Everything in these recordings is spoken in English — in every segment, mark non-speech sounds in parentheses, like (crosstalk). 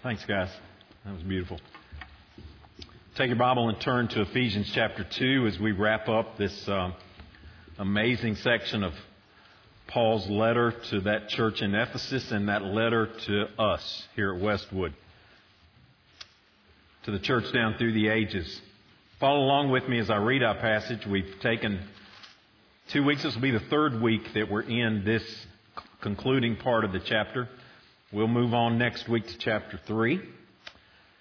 Thanks, guys. That was beautiful. Take your Bible and turn to Ephesians chapter 2 as we wrap up this um, amazing section of Paul's letter to that church in Ephesus and that letter to us here at Westwood, to the church down through the ages. Follow along with me as I read our passage. We've taken two weeks. This will be the third week that we're in this concluding part of the chapter. We'll move on next week to chapter 3.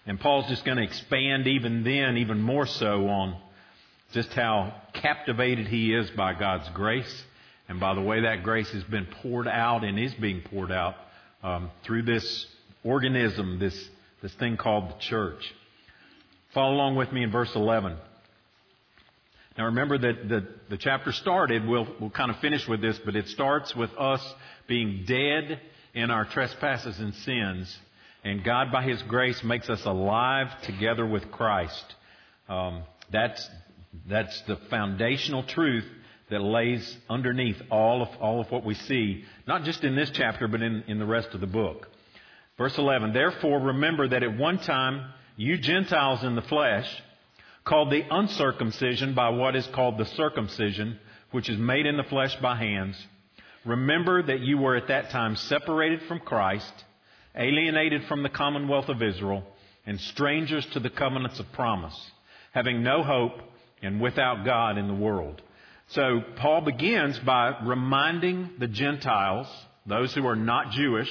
And Paul's just going to expand even then, even more so, on just how captivated he is by God's grace and by the way that grace has been poured out and is being poured out um, through this organism, this, this thing called the church. Follow along with me in verse 11. Now remember that the, the chapter started, we'll, we'll kind of finish with this, but it starts with us being dead in our trespasses and sins, and God by His grace makes us alive together with Christ. Um, that's, that's the foundational truth that lays underneath all of, all of what we see, not just in this chapter, but in, in the rest of the book. Verse 11, Therefore remember that at one time you Gentiles in the flesh, called the uncircumcision by what is called the circumcision, which is made in the flesh by hands, remember that you were at that time separated from Christ, alienated from the commonwealth of Israel, and strangers to the covenants of promise, having no hope and without God in the world. So Paul begins by reminding the Gentiles, those who are not Jewish,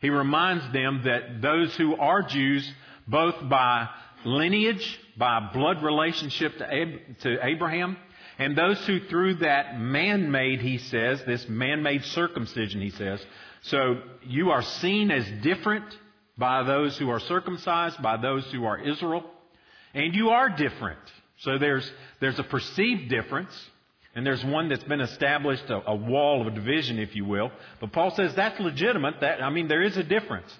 he reminds them that those who are Jews, both by lineage, by blood relationship to, Ab- to Abraham, and those who through that man made, he says, this man made circumcision, he says. So you are seen as different by those who are circumcised, by those who are Israel, and you are different. So there's, there's a perceived difference, and there's one that's been established, a, a wall of division, if you will. But Paul says that's legitimate. That, I mean, there is a difference.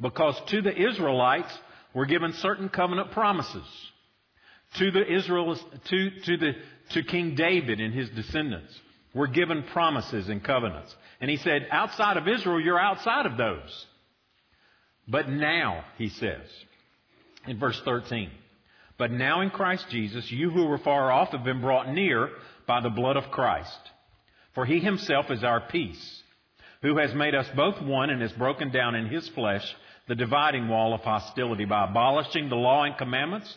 Because to the Israelites, were given certain covenant promises to the Israel, to, to, the, to King David and his descendants. Were given promises and covenants. And he said, outside of Israel, you're outside of those. But now, he says, in verse 13, but now in Christ Jesus, you who were far off have been brought near by the blood of Christ. For he himself is our peace, who has made us both one and has broken down in his flesh the dividing wall of hostility by abolishing the law and commandments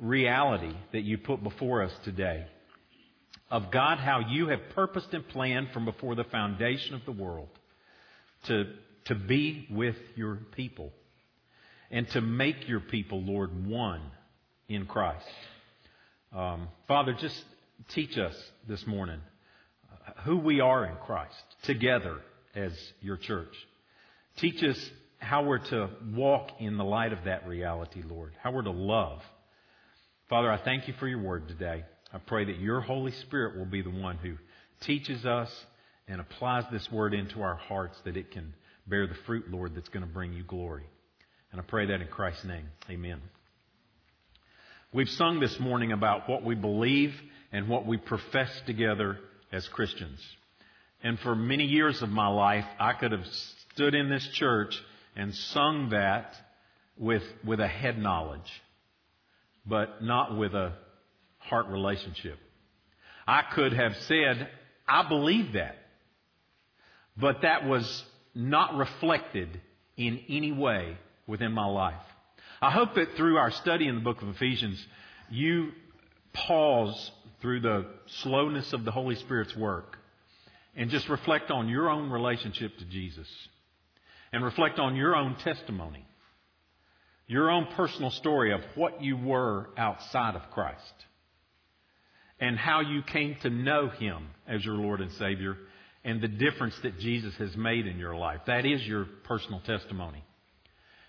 reality that you put before us today of God, how you have purposed and planned from before the foundation of the world to, to be with your people and to make your people, Lord, one in Christ. Um, Father, just teach us this morning who we are in Christ together as your church. Teach us how we're to walk in the light of that reality, Lord, how we're to love. Father, I thank you for your word today. I pray that your Holy Spirit will be the one who teaches us and applies this word into our hearts that it can bear the fruit, Lord, that's going to bring you glory. And I pray that in Christ's name. Amen. We've sung this morning about what we believe and what we profess together as Christians. And for many years of my life, I could have stood in this church and sung that with, with a head knowledge, but not with a heart relationship. I could have said, I believe that, but that was not reflected in any way within my life. I hope that through our study in the book of Ephesians, you pause through the slowness of the Holy Spirit's work and just reflect on your own relationship to Jesus and reflect on your own testimony, your own personal story of what you were outside of Christ and how you came to know Him as your Lord and Savior and the difference that Jesus has made in your life. That is your personal testimony.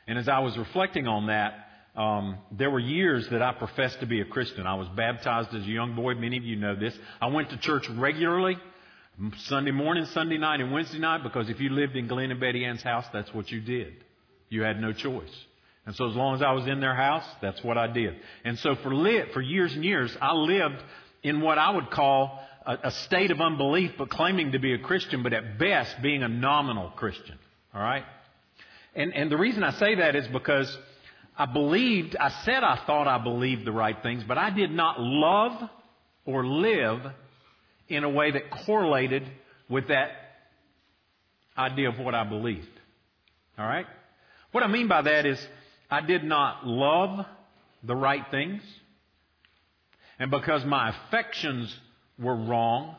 And as I was reflecting on that, um, there were years that I professed to be a Christian. I was baptized as a young boy. Many of you know this. I went to church regularly, Sunday morning, Sunday night, and Wednesday night, because if you lived in Glenn and Betty Ann's house, that's what you did. You had no choice. And so as long as I was in their house, that's what I did. And so for for years and years, I lived in what I would call a, a state of unbelief, but claiming to be a Christian, but at best being a nominal Christian. All right? And, and the reason I say that is because I believed, I said I thought I believed the right things, but I did not love or live in a way that correlated with that idea of what I believed. All right? What I mean by that is I did not love the right things. And because my affections were wrong,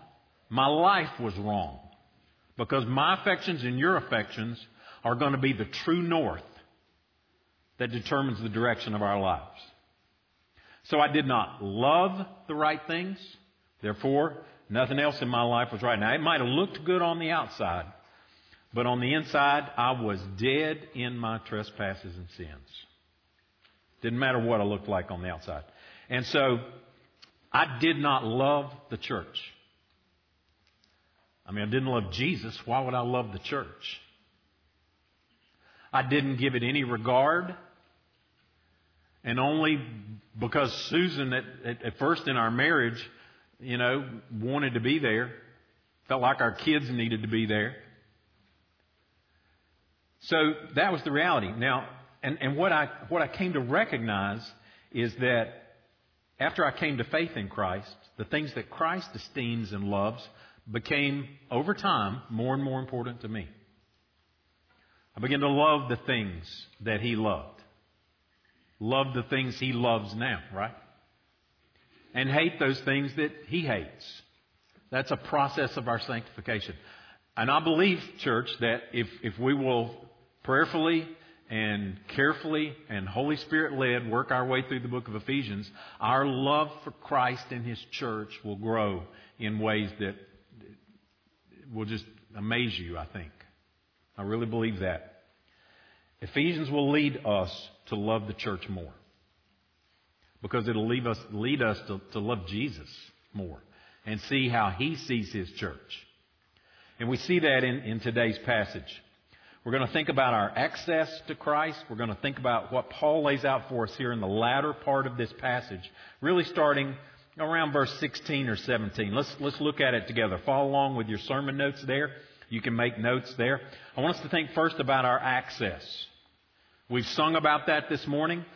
my life was wrong. Because my affections and your affections are going to be the true north that determines the direction of our lives. So I did not love the right things. Therefore, nothing else in my life was right. Now, it might have looked good on the outside, but on the inside, I was dead in my trespasses and sins. Didn't matter what I looked like on the outside. And so, I did not love the church. I mean, I didn't love Jesus. Why would I love the church? I didn't give it any regard. And only because Susan, at, at, at, first in our marriage, you know, wanted to be there, felt like our kids needed to be there. So that was the reality. Now, and, and what I what I came to recognize is that after I came to faith in Christ, the things that Christ esteems and loves became, over time, more and more important to me. I began to love the things that He loved. Love the things He loves now, right? And hate those things that He hates. That's a process of our sanctification. And I believe, church, that if, if we will prayerfully and carefully and Holy Spirit led work our way through the book of Ephesians, our love for Christ and His church will grow in ways that will just amaze you, I think. I really believe that. Ephesians will lead us to love the church more. Because it'll lead us, lead us to, to love Jesus more and see how He sees His church. And we see that in, in today's passage. We're going to think about our access to Christ. We're going to think about what Paul lays out for us here in the latter part of this passage, really starting around verse 16 or 17. Let's, let's look at it together. Follow along with your sermon notes there. You can make notes there. I want us to think first about our access. We've sung about that this morning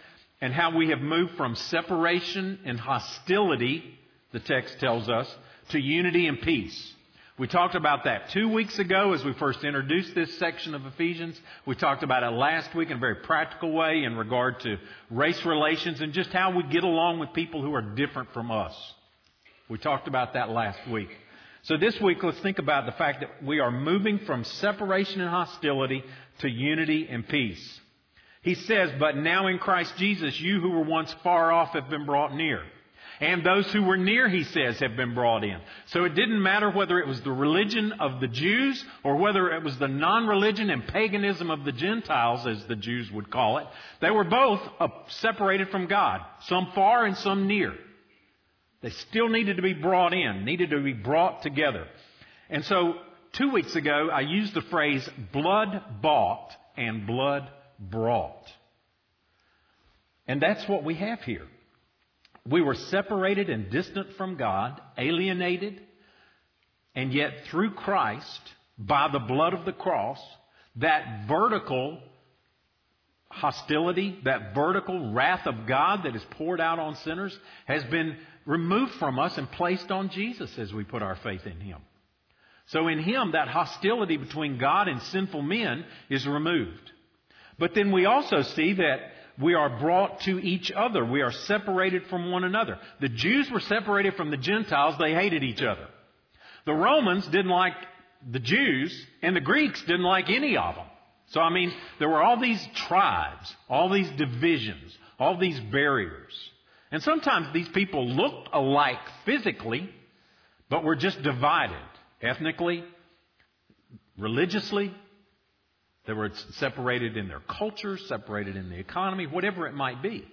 and how we have moved from separation and hostility, the text tells us, to unity and peace. We talked about that two weeks ago as we first introduced this section of Ephesians. We talked about it last week in a very practical way in regard to race relations and just how we get along with people who are different from us. We talked about that last week. So this week, let's think about the fact that we are moving from separation and hostility to unity and peace. He says, But now in Christ Jesus, you who were once far off have been brought near. And those who were near, he says, have been brought in. So it didn't matter whether it was the religion of the Jews or whether it was the non-religion and paganism of the Gentiles, as the Jews would call it. They were both uh, separated from God, some far and some near. They still needed to be brought in, needed to be brought together. And so two weeks ago, I used the phrase blood bought and blood brought. And that's what we have here. We were separated and distant from God, alienated, and yet through Christ, by the blood of the cross, that vertical hostility, that vertical wrath of God that is poured out on sinners has been removed from us and placed on Jesus as we put our faith in Him. So in Him, that hostility between God and sinful men is removed. But then we also see that we are brought to each other. We are separated from one another. The Jews were separated from the Gentiles. They hated each other. The Romans didn't like the Jews, and the Greeks didn't like any of them. So, I mean, there were all these tribes, all these divisions, all these barriers. And sometimes these people looked alike physically, but were just divided ethnically, religiously. They were separated in their culture, separated in the economy, whatever it might be.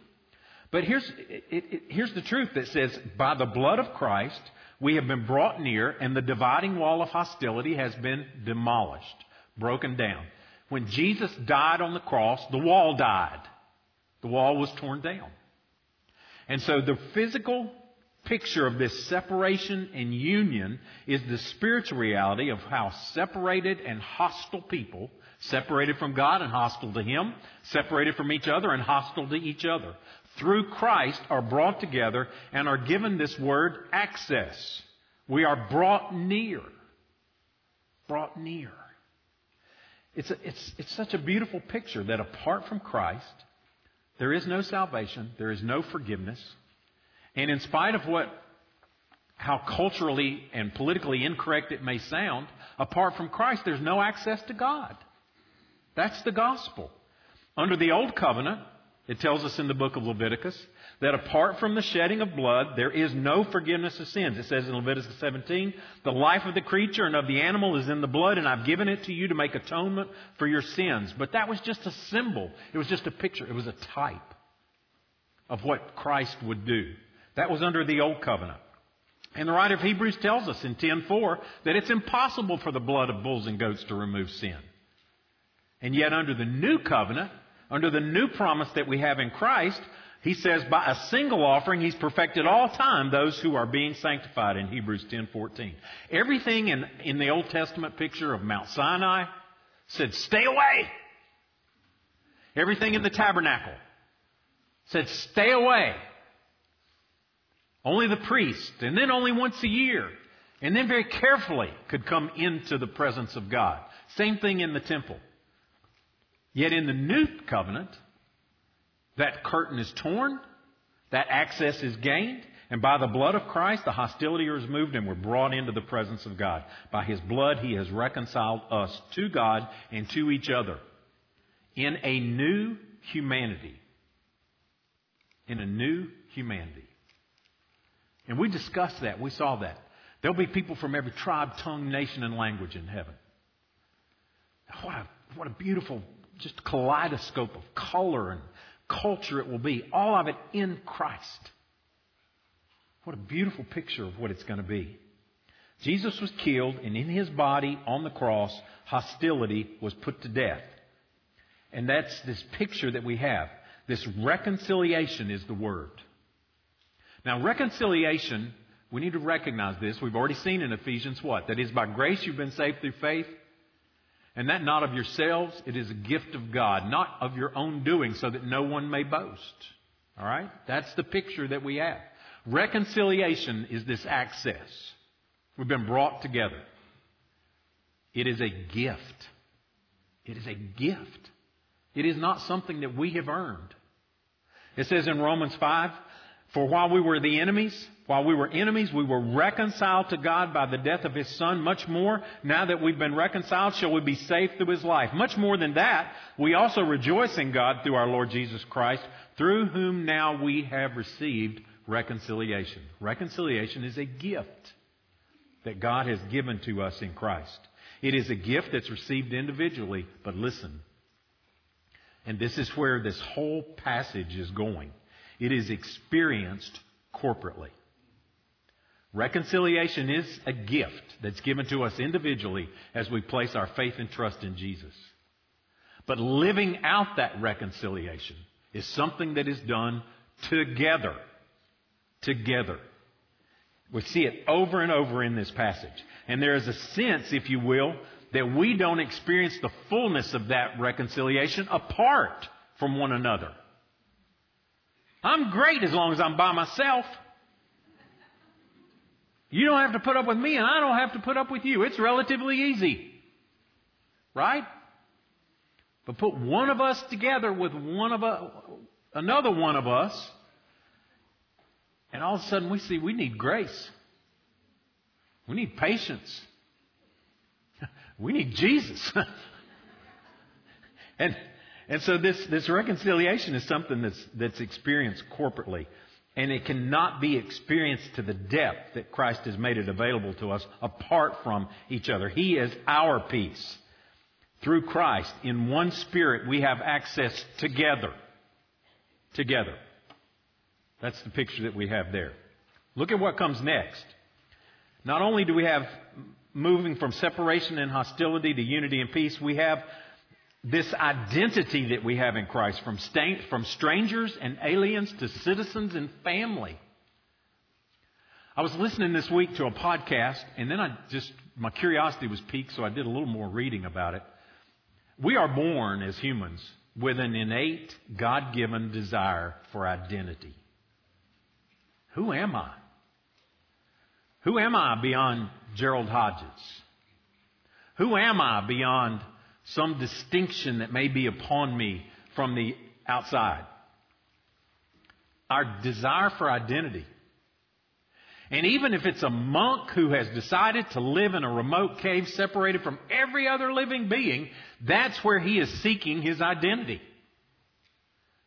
But here's, it, it, here's the truth that says, by the blood of Christ, we have been brought near, and the dividing wall of hostility has been demolished, broken down. When Jesus died on the cross, the wall died. The wall was torn down. And so the physical picture of this separation and union is the spiritual reality of how separated and hostile people, separated from God and hostile to Him, separated from each other and hostile to each other, through Christ are brought together and are given this word access. We are brought near. Brought near. It's, a, it's, it's such a beautiful picture that apart from Christ, there is no salvation, there is no forgiveness. And in spite of what, how culturally and politically incorrect it may sound, apart from Christ, there's no access to God. That's the gospel. Under the old covenant, it tells us in the book of Leviticus that apart from the shedding of blood, there is no forgiveness of sins. It says in Leviticus 17, the life of the creature and of the animal is in the blood, and I've given it to you to make atonement for your sins. But that was just a symbol. It was just a picture. It was a type of what Christ would do. That was under the old covenant. And the writer of Hebrews tells us in 10:4 that it's impossible for the blood of bulls and goats to remove sin. And yet under the new covenant, under the new promise that we have in Christ, he says by a single offering he's perfected all time those who are being sanctified in Hebrews 10:14. Everything in, in the Old Testament picture of Mount Sinai said stay away. Everything in the tabernacle said stay away. Only the priest, and then only once a year, and then very carefully could come into the presence of God. Same thing in the temple. Yet in the new covenant, that curtain is torn, that access is gained, and by the blood of Christ, the hostility is removed and we're brought into the presence of God. By His blood, He has reconciled us to God and to each other in a new humanity. In a new humanity. And we discussed that. We saw that. There'll be people from every tribe, tongue, nation, and language in heaven. What a, what a beautiful just kaleidoscope of color and culture it will be. All of it in Christ. What a beautiful picture of what it's going to be. Jesus was killed, and in his body on the cross, hostility was put to death. And that's this picture that we have. This reconciliation is the word. Now, reconciliation, we need to recognize this. We've already seen in Ephesians what? That is by grace you've been saved through faith. And that not of yourselves, it is a gift of God, not of your own doing, so that no one may boast. All right? That's the picture that we have. Reconciliation is this access. We've been brought together. It is a gift. It is a gift. It is not something that we have earned. It says in Romans 5 For while we were the enemies, while we were enemies, we were reconciled to God by the death of His Son. Much more, now that we've been reconciled, shall we be saved through His life. Much more than that, we also rejoice in God through our Lord Jesus Christ, through whom now we have received reconciliation. Reconciliation is a gift that God has given to us in Christ. It is a gift that's received individually, but listen. And this is where this whole passage is going. It is experienced corporately. Reconciliation is a gift that's given to us individually as we place our faith and trust in Jesus. But living out that reconciliation is something that is done together. Together. We see it over and over in this passage. And there is a sense, if you will, that we don't experience the fullness of that reconciliation apart from one another. I'm great as long as I'm by myself. You don't have to put up with me, and I don't have to put up with you. It's relatively easy. Right? But put one of us together with one of a, another one of us, and all of a sudden we see we need grace. We need patience. (laughs) We need Jesus. (laughs) and, and so this, this reconciliation is something that's, that's experienced corporately. And it cannot be experienced to the depth that Christ has made it available to us apart from each other. He is our peace. Through Christ, in one spirit, we have access together. Together. That's the picture that we have there. Look at what comes next. Not only do we have moving from separation and hostility to unity and peace, we have this identity that we have in Christ from, from strangers and aliens to citizens and family. I was listening this week to a podcast, and then I just, my curiosity was piqued, so I did a little more reading about it. We are born as humans with an innate, God given desire for identity. Who am I? Who am I beyond Gerald Hodges? Who am I beyond some distinction that may be upon me from the outside. Our desire for identity. And even if it's a monk who has decided to live in a remote cave separated from every other living being, that's where he is seeking his identity.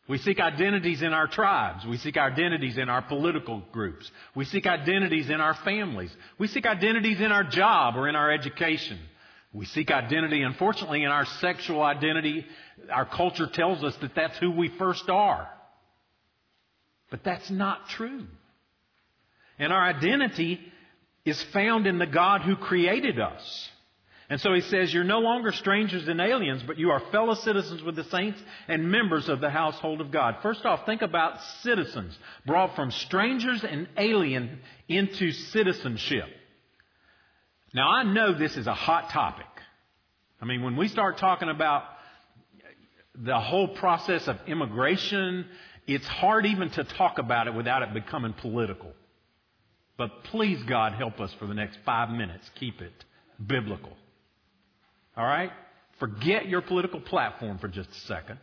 We seek identities in our tribes. We seek identities in our political groups. We seek identities in our families. We seek identities in our job or in our education. We seek identity. Unfortunately, in our sexual identity, our culture tells us that that's who we first are. But that's not true. And our identity is found in the God who created us. And so he says, You're no longer strangers and aliens, but you are fellow citizens with the saints and members of the household of God. First off, think about citizens brought from strangers and alien into citizenship. Now, I know this is a hot topic. I mean, when we start talking about the whole process of immigration, it's hard even to talk about it without it becoming political. But please, God, help us for the next five minutes. Keep it biblical. All right? Forget your political platform for just a second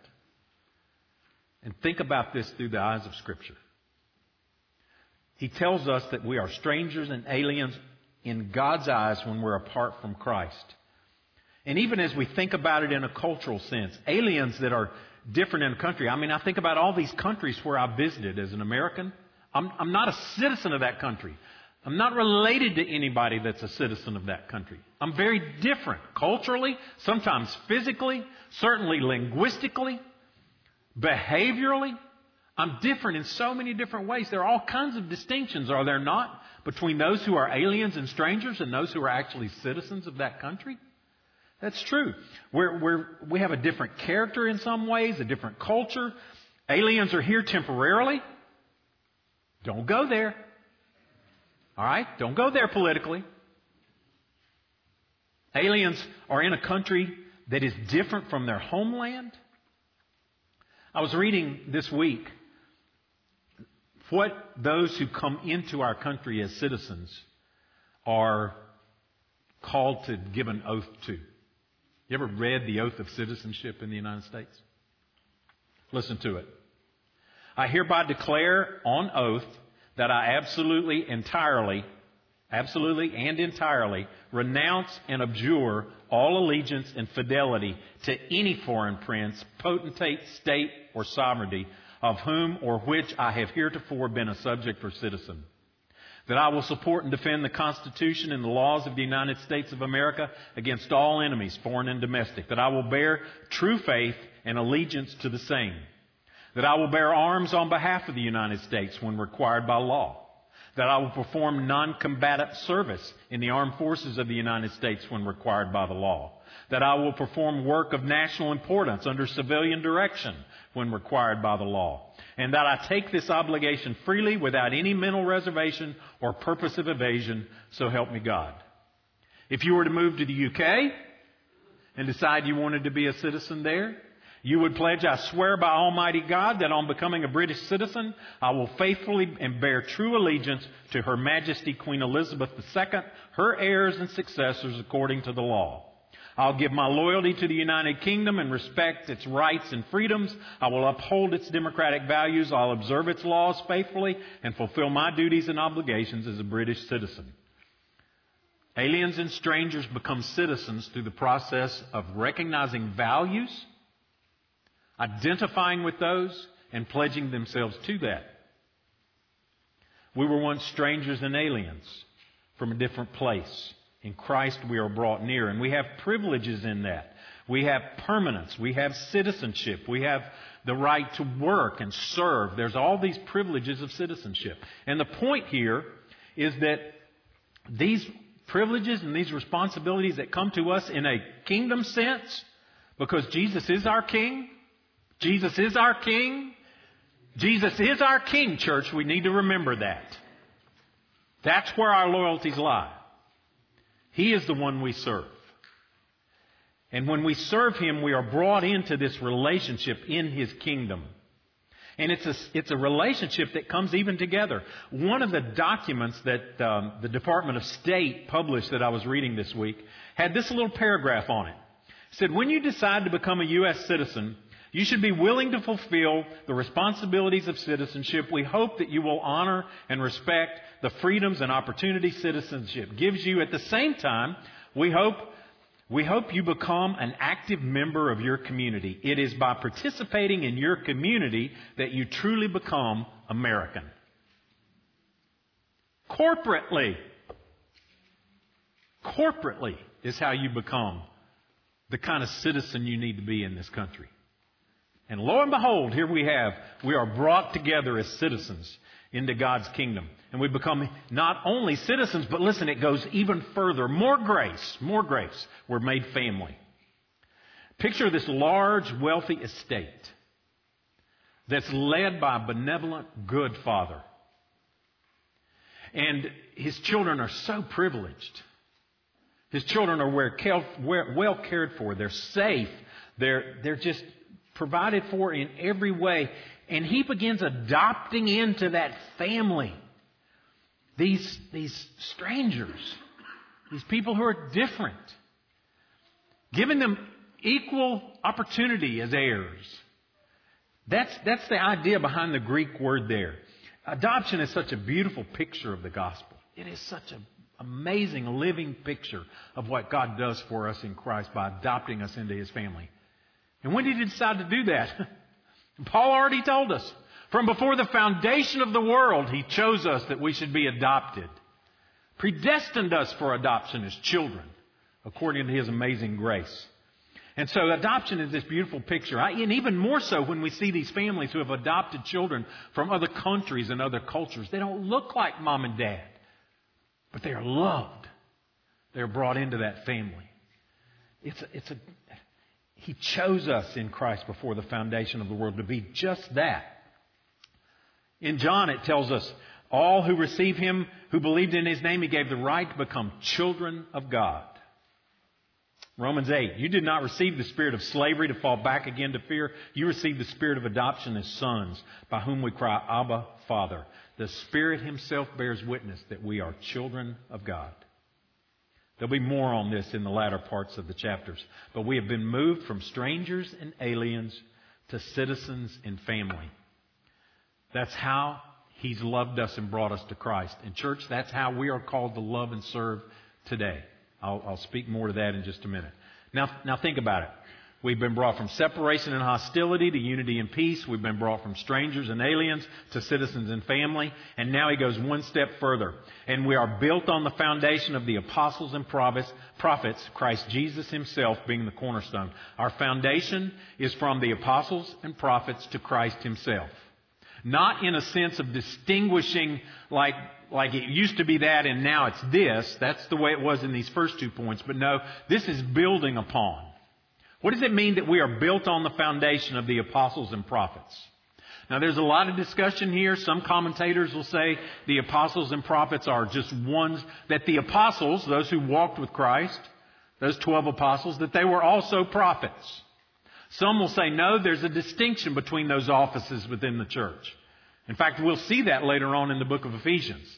and think about this through the eyes of Scripture. He tells us that we are strangers and aliens in God's eyes when we're apart from Christ. And even as we think about it in a cultural sense, aliens that are different in a country. I mean, I think about all these countries where I visited as an American. I'm, I'm not a citizen of that country. I'm not related to anybody that's a citizen of that country. I'm very different culturally, sometimes physically, certainly linguistically, behaviorally. I'm different in so many different ways. There are all kinds of distinctions, are there not, between those who are aliens and strangers and those who are actually citizens of that country? That's true. We're, we're, we have a different character in some ways, a different culture. Aliens are here temporarily. Don't go there. All right? Don't go there politically. Aliens are in a country that is different from their homeland. I was reading this week what those who come into our country as citizens are called to give an oath to. You ever read the oath of citizenship in the United States? Listen to it. I hereby declare on oath that I absolutely, entirely, absolutely and entirely renounce and abjure all allegiance and fidelity to any foreign prince, potentate, state, or sovereignty of whom or which I have heretofore been a subject or citizen that I will support and defend the Constitution and the laws of the United States of America against all enemies, foreign and domestic, that I will bear true faith and allegiance to the same, that I will bear arms on behalf of the United States when required by law, that I will perform non-combatant service in the armed forces of the United States when required by the law, that I will perform work of national importance under civilian direction when required by the law, and that I take this obligation freely without any mental reservation or purpose of evasion, so help me God. If you were to move to the UK and decide you wanted to be a citizen there, you would pledge, I swear by Almighty God that on becoming a British citizen, I will faithfully and bear true allegiance to Her Majesty Queen Elizabeth II, her heirs and successors according to the law. I'll give my loyalty to the United Kingdom and respect its rights and freedoms. I will uphold its democratic values. I'll observe its laws faithfully and fulfill my duties and obligations as a British citizen. Aliens and strangers become citizens through the process of recognizing values, identifying with those, and pledging themselves to that. We were once strangers and aliens from a different place. In Christ, we are brought near, and we have privileges in that. We have permanence. We have citizenship. We have the right to work and serve. There's all these privileges of citizenship. And the point here is that these privileges and these responsibilities that come to us in a kingdom sense, because Jesus is our King, Jesus is our King, Jesus is our King, church. We need to remember that. That's where our loyalties lie. He is the one we serve. And when we serve Him, we are brought into this relationship in His kingdom. And it's a, it's a relationship that comes even together. One of the documents that um, the Department of State published that I was reading this week had this little paragraph on it. It said, When you decide to become a U.S. citizen, you should be willing to fulfill the responsibilities of citizenship. We hope that you will honor and respect the freedoms and opportunities citizenship gives you. At the same time, we hope we hope you become an active member of your community. It is by participating in your community that you truly become American. Corporately, corporately is how you become the kind of citizen you need to be in this country. And lo and behold, here we have, we are brought together as citizens into God's kingdom. And we become not only citizens, but listen, it goes even further. More grace, more grace. We're made family. Picture this large, wealthy estate that's led by a benevolent, good father. And his children are so privileged. His children are well cared for. They're safe. They're, they're just provided for in every way. And he begins adopting into that family these, these strangers, these people who are different, giving them equal opportunity as heirs. That's, that's the idea behind the Greek word there. Adoption is such a beautiful picture of the gospel. It is such an amazing living picture of what God does for us in Christ by adopting us into his family. And when did he decide to do that? (laughs) Paul already told us. From before the foundation of the world, he chose us that we should be adopted. Predestined us for adoption as children, according to his amazing grace. And so adoption is this beautiful picture. and even more so when we see these families who have adopted children from other countries and other cultures. They don't look like mom and dad, but they are loved. They're brought into that family. It's a, it's a, he chose us in Christ before the foundation of the world to be just that. In John, it tells us, all who receive him, who believed in his name, he gave the right to become children of God. Romans 8, you did not receive the spirit of slavery to fall back again to fear. You received the spirit of adoption as sons, by whom we cry, Abba, Father. The Spirit Himself bears witness that we are children of God. There'll be more on this in the latter parts of the chapters. But we have been moved from strangers and aliens to citizens and family. That's how He's loved us and brought us to Christ. And, church, that's how we are called to love and serve today. I'll, I'll speak more to that in just a minute. Now, now think about it. We've been brought from separation and hostility to unity and peace. We've been brought from strangers and aliens to citizens and family. And now he goes one step further. And we are built on the foundation of the apostles and prophets, Christ Jesus himself being the cornerstone. Our foundation is from the apostles and prophets to Christ himself. Not in a sense of distinguishing like like it used to be that and now it's this. That's the way it was in these first two points. But no, this is building upon. What does it mean that we are built on the foundation of the apostles and prophets? Now, there's a lot of discussion here. Some commentators will say the apostles and prophets are just ones, that the apostles, those who walked with Christ, those 12 apostles, that they were also prophets. Some will say, no, there's a distinction between those offices within the church. In fact, we'll see that later on in the book of Ephesians.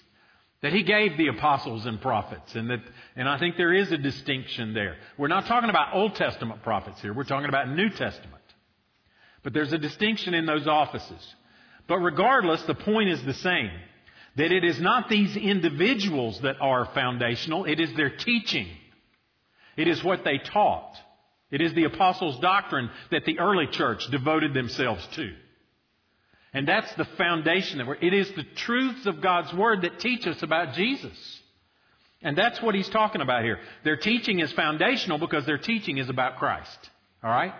That he gave the apostles and prophets, and that, and I think there is a distinction there. We're not talking about Old Testament prophets here, we're talking about New Testament. But there's a distinction in those offices. But regardless, the point is the same. That it is not these individuals that are foundational, it is their teaching. It is what they taught. It is the apostles' doctrine that the early church devoted themselves to. And that's the foundation that we're, it is the truths of God's Word that teach us about Jesus. And that's what he's talking about here. Their teaching is foundational because their teaching is about Christ. Alright?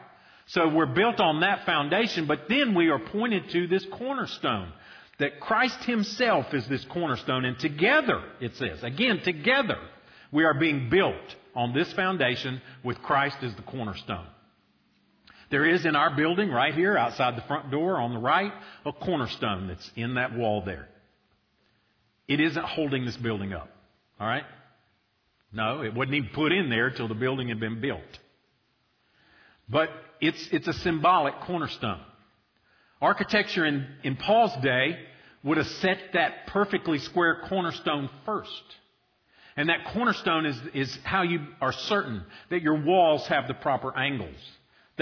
So we're built on that foundation, but then we are pointed to this cornerstone. That Christ Himself is this cornerstone, and together, it says, again, together, we are being built on this foundation with Christ as the cornerstone. There is in our building right here outside the front door on the right a cornerstone that's in that wall there. It isn't holding this building up. All right? No, it wasn't even put in there until the building had been built. But it's, it's a symbolic cornerstone. Architecture in, in Paul's day would have set that perfectly square cornerstone first. And that cornerstone is, is how you are certain that your walls have the proper angles,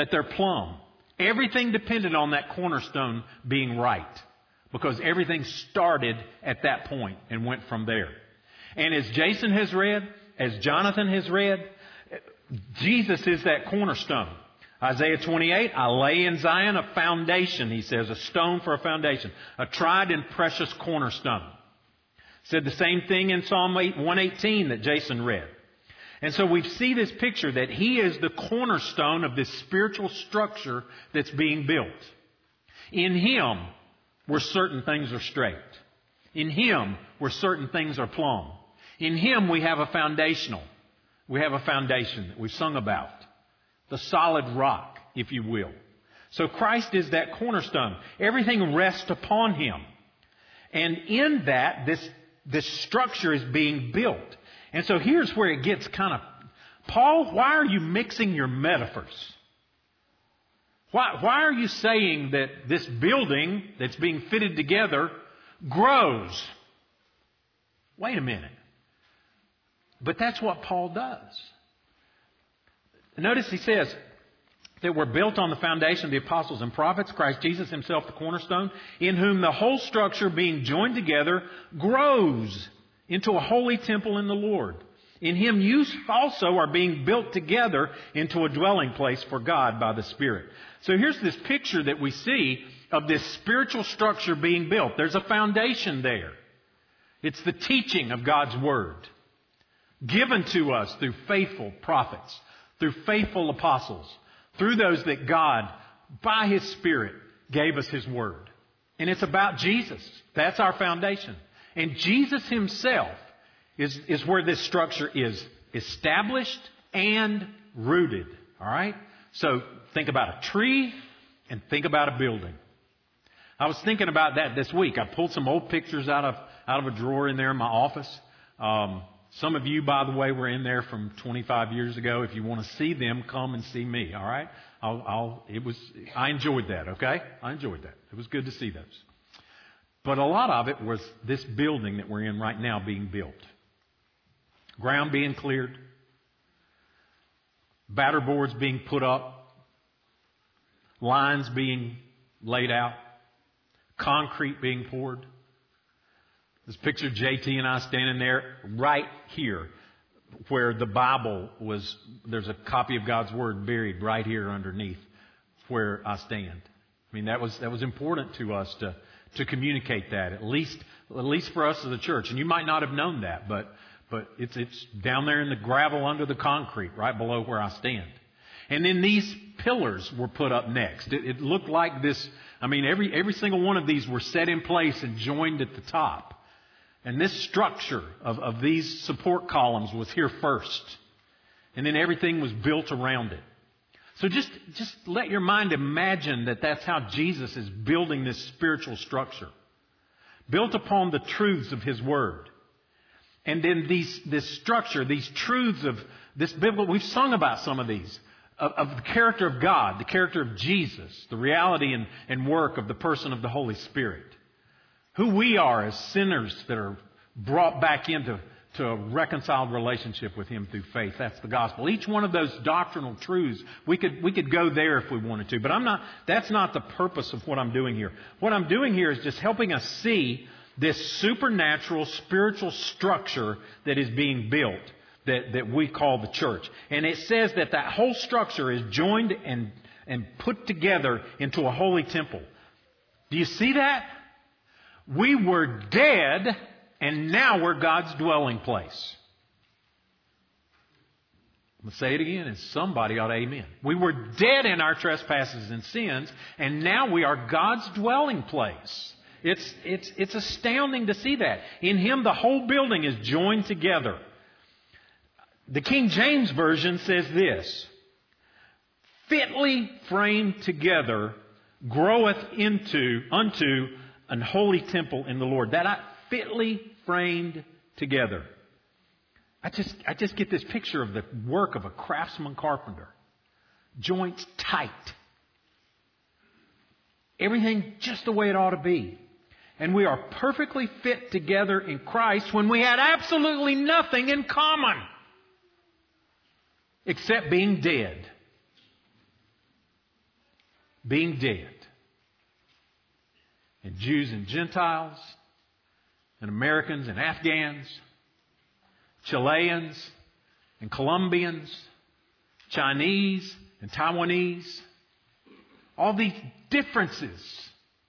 that they're plumb. Everything depended on that cornerstone being right because everything started at that point and went from there. And as Jason has read, as Jonathan has read, Jesus is that cornerstone. Isaiah 28, I lay in Zion a foundation, he says, a stone for a foundation, a tried and precious cornerstone. Said the same thing in Psalm 118 that Jason read. And so we see this picture that he is the cornerstone of this spiritual structure that's being built. In him, where certain things are straight. In him, where certain things are plumb. In him, we have a foundational. We have a foundation that we've sung about. The solid rock, if you will. So Christ is that cornerstone. Everything rests upon him. And in that, this this structure is being built. And so here's where it gets kind of Paul, why are you mixing your metaphors? Why, why are you saying that this building that's being fitted together grows? Wait a minute. But that's what Paul does. Notice he says, that we're built on the foundation of the apostles and prophets, Christ Jesus himself the cornerstone, in whom the whole structure being joined together grows into a holy temple in the Lord. In him you also are being built together into a dwelling place for God by the Spirit. So here's this picture that we see of this spiritual structure being built. There's a foundation there. It's the teaching of God's Word given to us through faithful prophets, through faithful apostles, through those that God, by His Spirit, gave us His Word. And it's about Jesus. That's our foundation. And Jesus Himself is, is where this structure is established and rooted. All right? So think about a tree and think about a building. I was thinking about that this week. I pulled some old pictures out of out of a drawer in there in my office. Um, some of you, by the way, were in there from 25 years ago. If you want to see them, come and see me. All right? I'll, I'll, it was, I enjoyed that. Okay? I enjoyed that. It was good to see those. But a lot of it was this building that we're in right now being built. Ground being cleared. Batter boards being put up. Lines being laid out. Concrete being poured. This picture of JT and I standing there right here where the Bible was, there's a copy of God's Word buried right here underneath where I stand. I mean, that was, that was important to us to, to communicate that, at least, at least for us as a church. And you might not have known that, but, but it's, it's down there in the gravel under the concrete, right below where I stand. And then these pillars were put up next. It, it looked like this, I mean, every, every single one of these were set in place and joined at the top. And this structure of, of these support columns was here first. And then everything was built around it. So just, just let your mind imagine that that's how Jesus is building this spiritual structure. Built upon the truths of His Word. And then these, this structure, these truths of this biblical, we've sung about some of these, of, of the character of God, the character of Jesus, the reality and, and work of the person of the Holy Spirit who we are as sinners that are brought back into to a reconciled relationship with Him through faith. That's the gospel. Each one of those doctrinal truths, we could, we could go there if we wanted to, but I'm not, that's not the purpose of what I'm doing here. What I'm doing here is just helping us see this supernatural spiritual structure that is being built that, that we call the church. And it says that that whole structure is joined and, and put together into a holy temple. Do you see that? We were dead and now we're God's dwelling place. I'm going to say it again, and somebody ought to amen. We were dead in our trespasses and sins, and now we are God's dwelling place. It's, it's, it's astounding to see that. In Him, the whole building is joined together. The King James Version says this fitly framed together groweth into unto an holy temple in the Lord. That I, fitly framed together. I just, I just get this picture of the work of a craftsman carpenter. Joints tight. Everything just the way it ought to be. And we are perfectly fit together in Christ when we had absolutely nothing in common except being dead. Being dead. And Jews and Gentiles, and Americans and Afghans, Chileans and Colombians, Chinese and Taiwanese. All these differences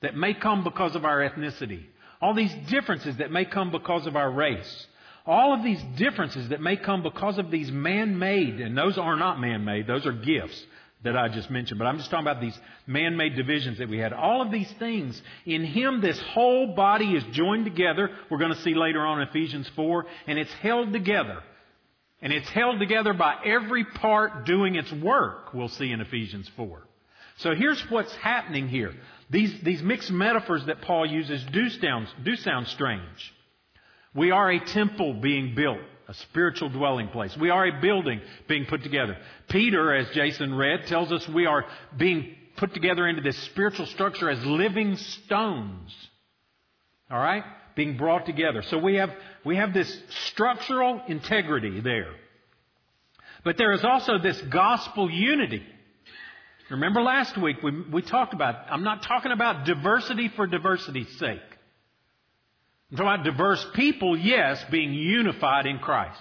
that may come because of our ethnicity. All these differences that may come because of our race. All of these differences that may come because of these man made, and those are not man made, those are gifts that I just mentioned, but I'm just talking about these man made divisions that we had. All of these things, in Him, this whole body is joined together. We're going to see later on in Ephesians 4, and it's held together. And it's held together by every part doing its work, we'll see in Ephesians 4. So here's what's happening here. These, these mixed metaphors that Paul uses do sound, do sound strange. We are a temple being built a spiritual dwelling place. We are a building being put together. Peter, as Jason read, tells us we are being put together into this spiritual structure as living stones. All right? Being brought together. So we have, we have this structural integrity there. But there is also this gospel unity. Remember last week we, we talked about, I'm not talking about diversity for diversity's sake. I'm talking about diverse people, yes, being unified in Christ.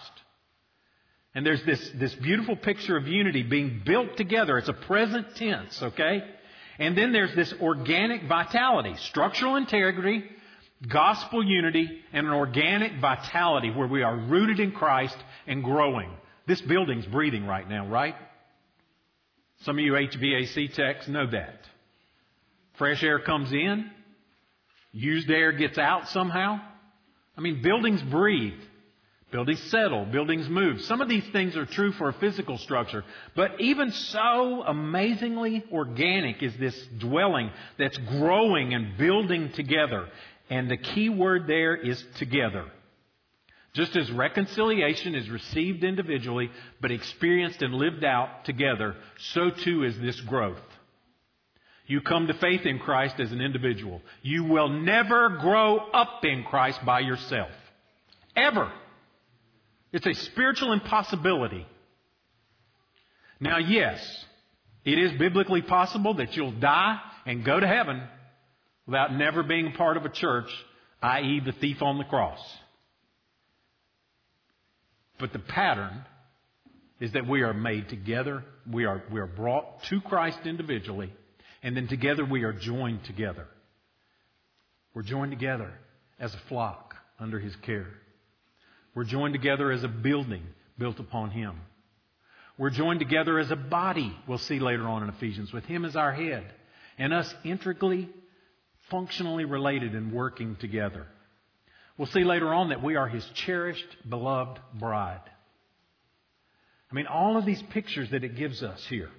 And there's this, this beautiful picture of unity being built together. It's a present tense, okay? And then there's this organic vitality, structural integrity, gospel unity, and an organic vitality where we are rooted in Christ and growing. This building's breathing right now, right? Some of you HVAC techs know that. Fresh air comes in, Used air gets out somehow. I mean, buildings breathe. Buildings settle. Buildings move. Some of these things are true for a physical structure. But even so amazingly organic is this dwelling that's growing and building together. And the key word there is together. Just as reconciliation is received individually, but experienced and lived out together, so too is this growth. You come to faith in Christ as an individual. You will never grow up in Christ by yourself. Ever. It's a spiritual impossibility. Now, yes, it is biblically possible that you'll die and go to heaven without never being a part of a church, i.e., the thief on the cross. But the pattern is that we are made together, we are, we are brought to Christ individually, and then together we are joined together. We're joined together as a flock under his care. We're joined together as a building built upon him. We're joined together as a body, we'll see later on in Ephesians, with him as our head, and us integrally, functionally related and working together. We'll see later on that we are his cherished, beloved bride. I mean, all of these pictures that it gives us here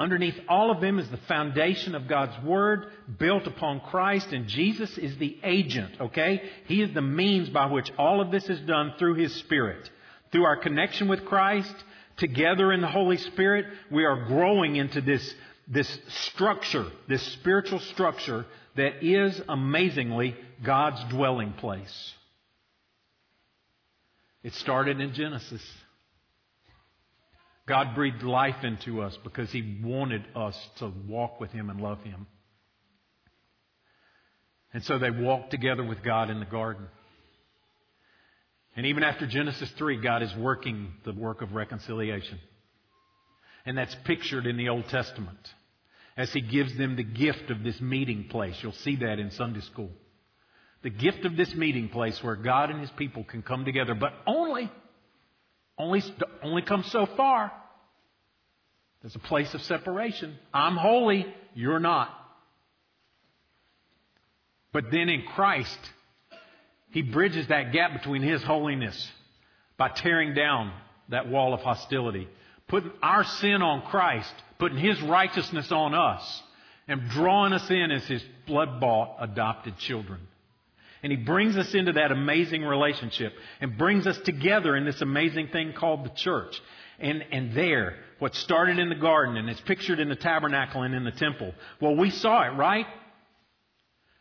Underneath all of them is the foundation of God's Word built upon Christ, and Jesus is the agent, okay? He is the means by which all of this is done through His Spirit. Through our connection with Christ, together in the Holy Spirit, we are growing into this, this structure, this spiritual structure that is amazingly God's dwelling place. It started in Genesis. God breathed life into us because He wanted us to walk with Him and love Him. And so they walked together with God in the garden. And even after Genesis 3, God is working the work of reconciliation. And that's pictured in the Old Testament as He gives them the gift of this meeting place. You'll see that in Sunday school. The gift of this meeting place where God and His people can come together, but only only, only comes so far. There's a place of separation. I'm holy, you're not. But then in Christ, He bridges that gap between His holiness by tearing down that wall of hostility, putting our sin on Christ, putting His righteousness on us, and drawing us in as His blood bought adopted children. And he brings us into that amazing relationship and brings us together in this amazing thing called the church. And, and there, what started in the garden and is pictured in the tabernacle and in the temple. Well, we saw it, right?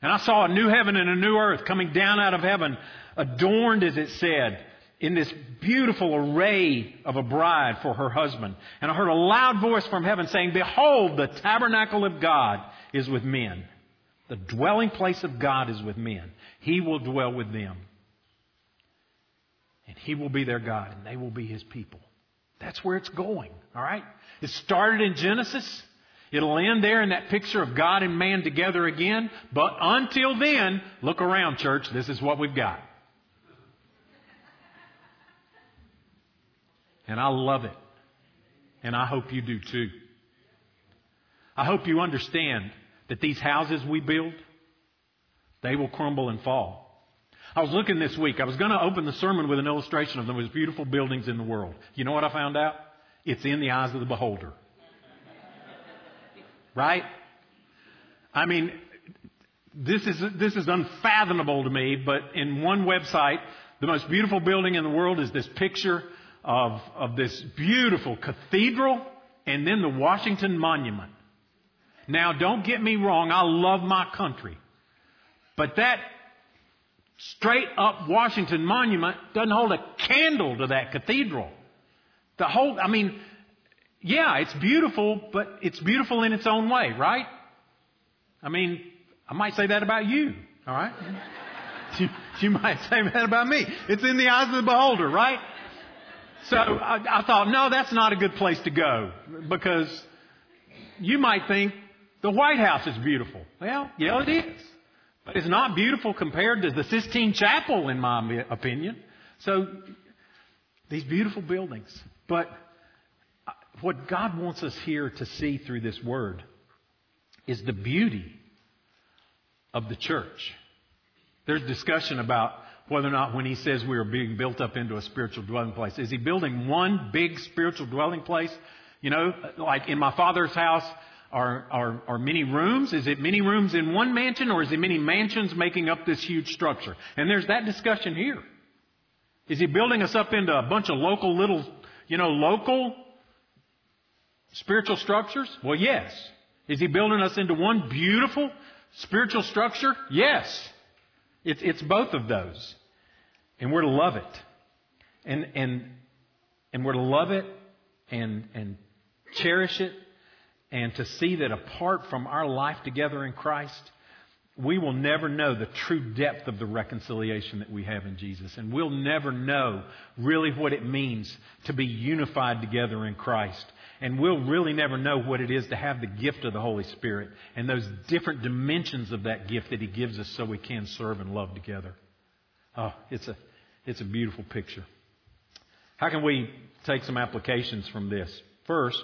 And I saw a new heaven and a new earth coming down out of heaven, adorned, as it said, in this beautiful array of a bride for her husband. And I heard a loud voice from heaven saying, Behold, the tabernacle of God is with men. The dwelling place of God is with men. He will dwell with them. And He will be their God, and they will be His people. That's where it's going, all right? It started in Genesis. It'll end there in that picture of God and man together again. But until then, look around, church. This is what we've got. And I love it. And I hope you do too. I hope you understand that these houses we build, they will crumble and fall. I was looking this week. I was going to open the sermon with an illustration of the most beautiful buildings in the world. You know what I found out? It's in the eyes of the beholder. Right? I mean, this is, this is unfathomable to me, but in one website, the most beautiful building in the world is this picture of, of this beautiful cathedral and then the Washington Monument. Now, don't get me wrong, I love my country. But that straight up Washington Monument doesn't hold a candle to that cathedral. The whole, I mean, yeah, it's beautiful, but it's beautiful in its own way, right? I mean, I might say that about you, all right? (laughs) you, you might say that about me. It's in the eyes of the beholder, right? So I, I thought, no, that's not a good place to go because you might think the White House is beautiful. Well, yeah, it is. But it's not beautiful compared to the Sistine Chapel, in my opinion. So, these beautiful buildings. But uh, what God wants us here to see through this word is the beauty of the church. There's discussion about whether or not when he says we are being built up into a spiritual dwelling place, is he building one big spiritual dwelling place? You know, like in my father's house, are, are, are many rooms? Is it many rooms in one mansion or is it many mansions making up this huge structure? And there's that discussion here. Is he building us up into a bunch of local little, you know, local spiritual structures? Well, yes. Is he building us into one beautiful spiritual structure? Yes. It's, it's both of those. And we're to love it. And, and, and we're to love it and, and cherish it and to see that apart from our life together in Christ, we will never know the true depth of the reconciliation that we have in Jesus. And we'll never know really what it means to be unified together in Christ. And we'll really never know what it is to have the gift of the Holy Spirit and those different dimensions of that gift that He gives us so we can serve and love together. Oh, it's a, it's a beautiful picture. How can we take some applications from this? First,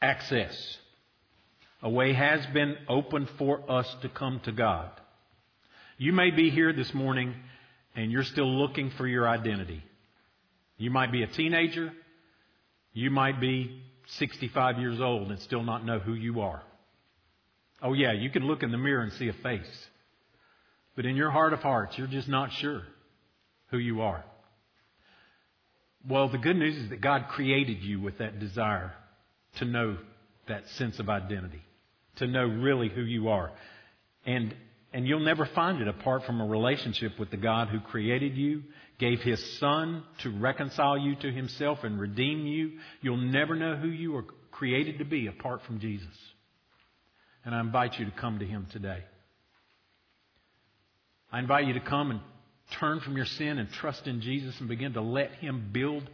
access. A way has been opened for us to come to God. You may be here this morning and you're still looking for your identity. You might be a teenager. You might be 65 years old and still not know who you are. Oh, yeah, you can look in the mirror and see a face. But in your heart of hearts, you're just not sure who you are. Well, the good news is that God created you with that desire to know that sense of identity, to know really who you are. And, and you'll never find it apart from a relationship with the God who created you, gave His Son to reconcile you to Himself and redeem you. You'll never know who you are created to be apart from Jesus. And I invite you to come to Him today. I invite you to come and turn from your sin and trust in Jesus and begin to let Him build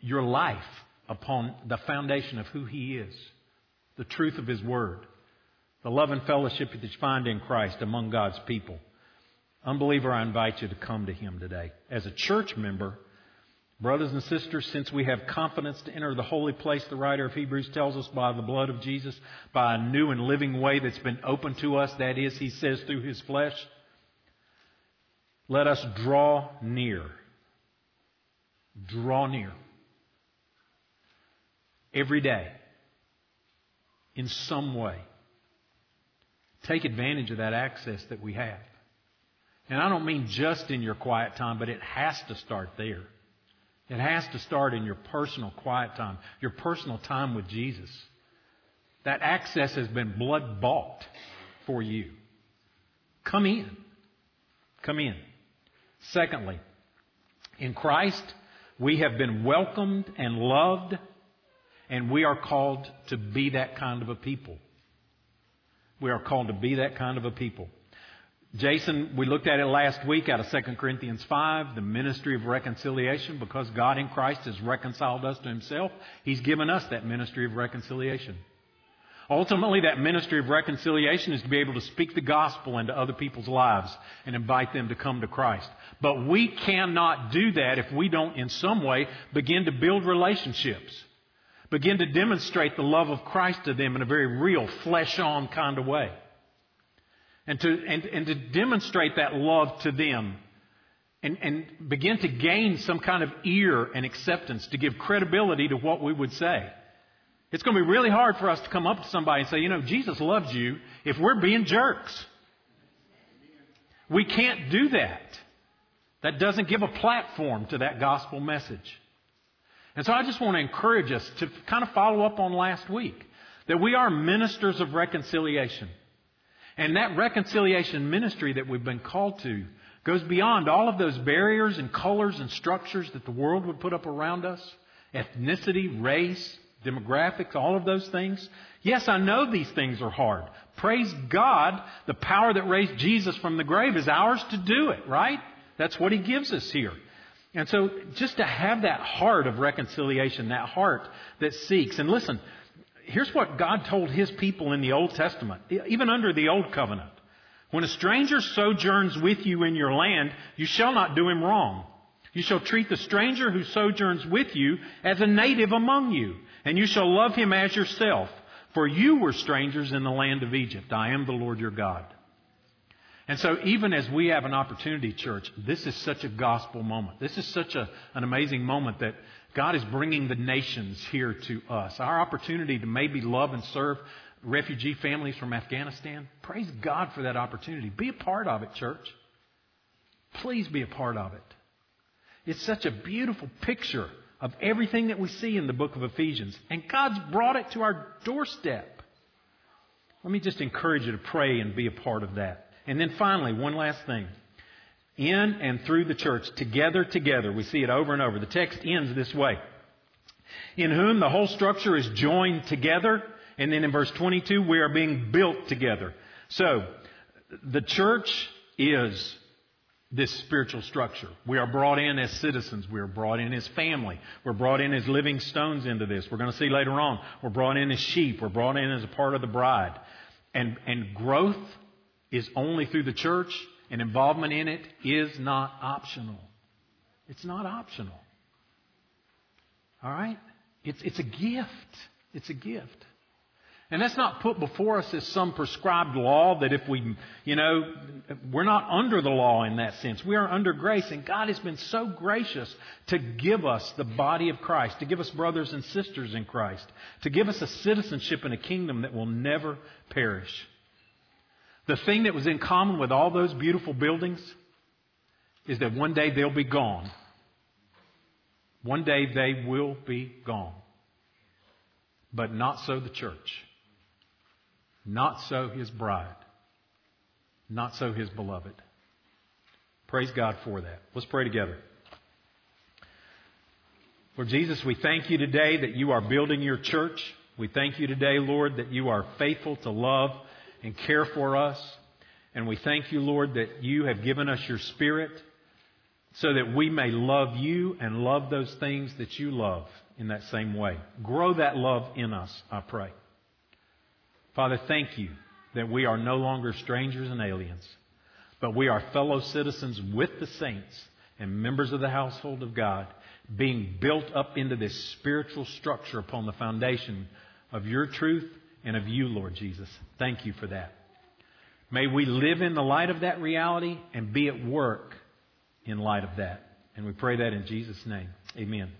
your life upon the foundation of who He is, the truth of His Word, the love and fellowship that you find in Christ among God's people. Unbeliever, I invite you to come to Him today. As a church member, brothers and sisters, since we have confidence to enter the holy place, the writer of Hebrews tells us by the blood of Jesus, by a new and living way that's been opened to us, that is, He says, through His flesh, let us draw near. Draw near. Every day. In some way. Take advantage of that access that we have. And I don't mean just in your quiet time, but it has to start there. It has to start in your personal quiet time, your personal time with Jesus. That access has been blood bought for you. Come in. Come in. Secondly, in Christ, we have been welcomed and loved, and we are called to be that kind of a people. We are called to be that kind of a people. Jason, we looked at it last week out of 2 Corinthians 5, the ministry of reconciliation. Because God in Christ has reconciled us to Himself, He's given us that ministry of reconciliation. Ultimately, that ministry of reconciliation is to be able to speak the gospel into other people's lives and invite them to come to Christ. But we cannot do that if we don't, in some way, begin to build relationships, begin to demonstrate the love of Christ to them in a very real, flesh on kind of way. And to, and, and to demonstrate that love to them and, and begin to gain some kind of ear and acceptance to give credibility to what we would say. It's going to be really hard for us to come up to somebody and say, you know, Jesus loves you if we're being jerks. We can't do that. That doesn't give a platform to that gospel message. And so I just want to encourage us to kind of follow up on last week that we are ministers of reconciliation. And that reconciliation ministry that we've been called to goes beyond all of those barriers and colors and structures that the world would put up around us ethnicity, race, demographics, all of those things. Yes, I know these things are hard. Praise God, the power that raised Jesus from the grave is ours to do it, right? That's what He gives us here. And so just to have that heart of reconciliation, that heart that seeks. And listen, here's what God told His people in the Old Testament, even under the Old Covenant. When a stranger sojourns with you in your land, you shall not do him wrong. You shall treat the stranger who sojourns with you as a native among you and you shall love him as yourself, for you were strangers in the land of Egypt. I am the Lord your God. And so, even as we have an opportunity, church, this is such a gospel moment. This is such a, an amazing moment that God is bringing the nations here to us. Our opportunity to maybe love and serve refugee families from Afghanistan. Praise God for that opportunity. Be a part of it, church. Please be a part of it. It's such a beautiful picture of everything that we see in the book of Ephesians. And God's brought it to our doorstep. Let me just encourage you to pray and be a part of that. And then finally, one last thing. In and through the church, together, together. We see it over and over. The text ends this way. In whom the whole structure is joined together. And then in verse 22, we are being built together. So, the church is this spiritual structure. We are brought in as citizens. We are brought in as family. We're brought in as living stones into this. We're going to see later on. We're brought in as sheep. We're brought in as a part of the bride. And, and growth is only through the church, and involvement in it is not optional. It's not optional. All right? It's, it's a gift. It's a gift. And that's not put before us as some prescribed law that if we, you know, we're not under the law in that sense. We are under grace. And God has been so gracious to give us the body of Christ, to give us brothers and sisters in Christ, to give us a citizenship in a kingdom that will never perish. The thing that was in common with all those beautiful buildings is that one day they'll be gone. One day they will be gone. But not so the church. Not so his bride. not so his beloved. Praise God for that. Let's pray together. Lord Jesus, we thank you today that you are building your church. We thank you today, Lord, that you are faithful to love and care for us. And we thank you, Lord, that you have given us your Spirit so that we may love you and love those things that you love in that same way. Grow that love in us, I pray. Father, thank you that we are no longer strangers and aliens, but we are fellow citizens with the saints and members of the household of God, being built up into this spiritual structure upon the foundation of your truth and of you, Lord Jesus. Thank you for that. May we live in the light of that reality and be at work in light of that. And we pray that in Jesus' name. Amen.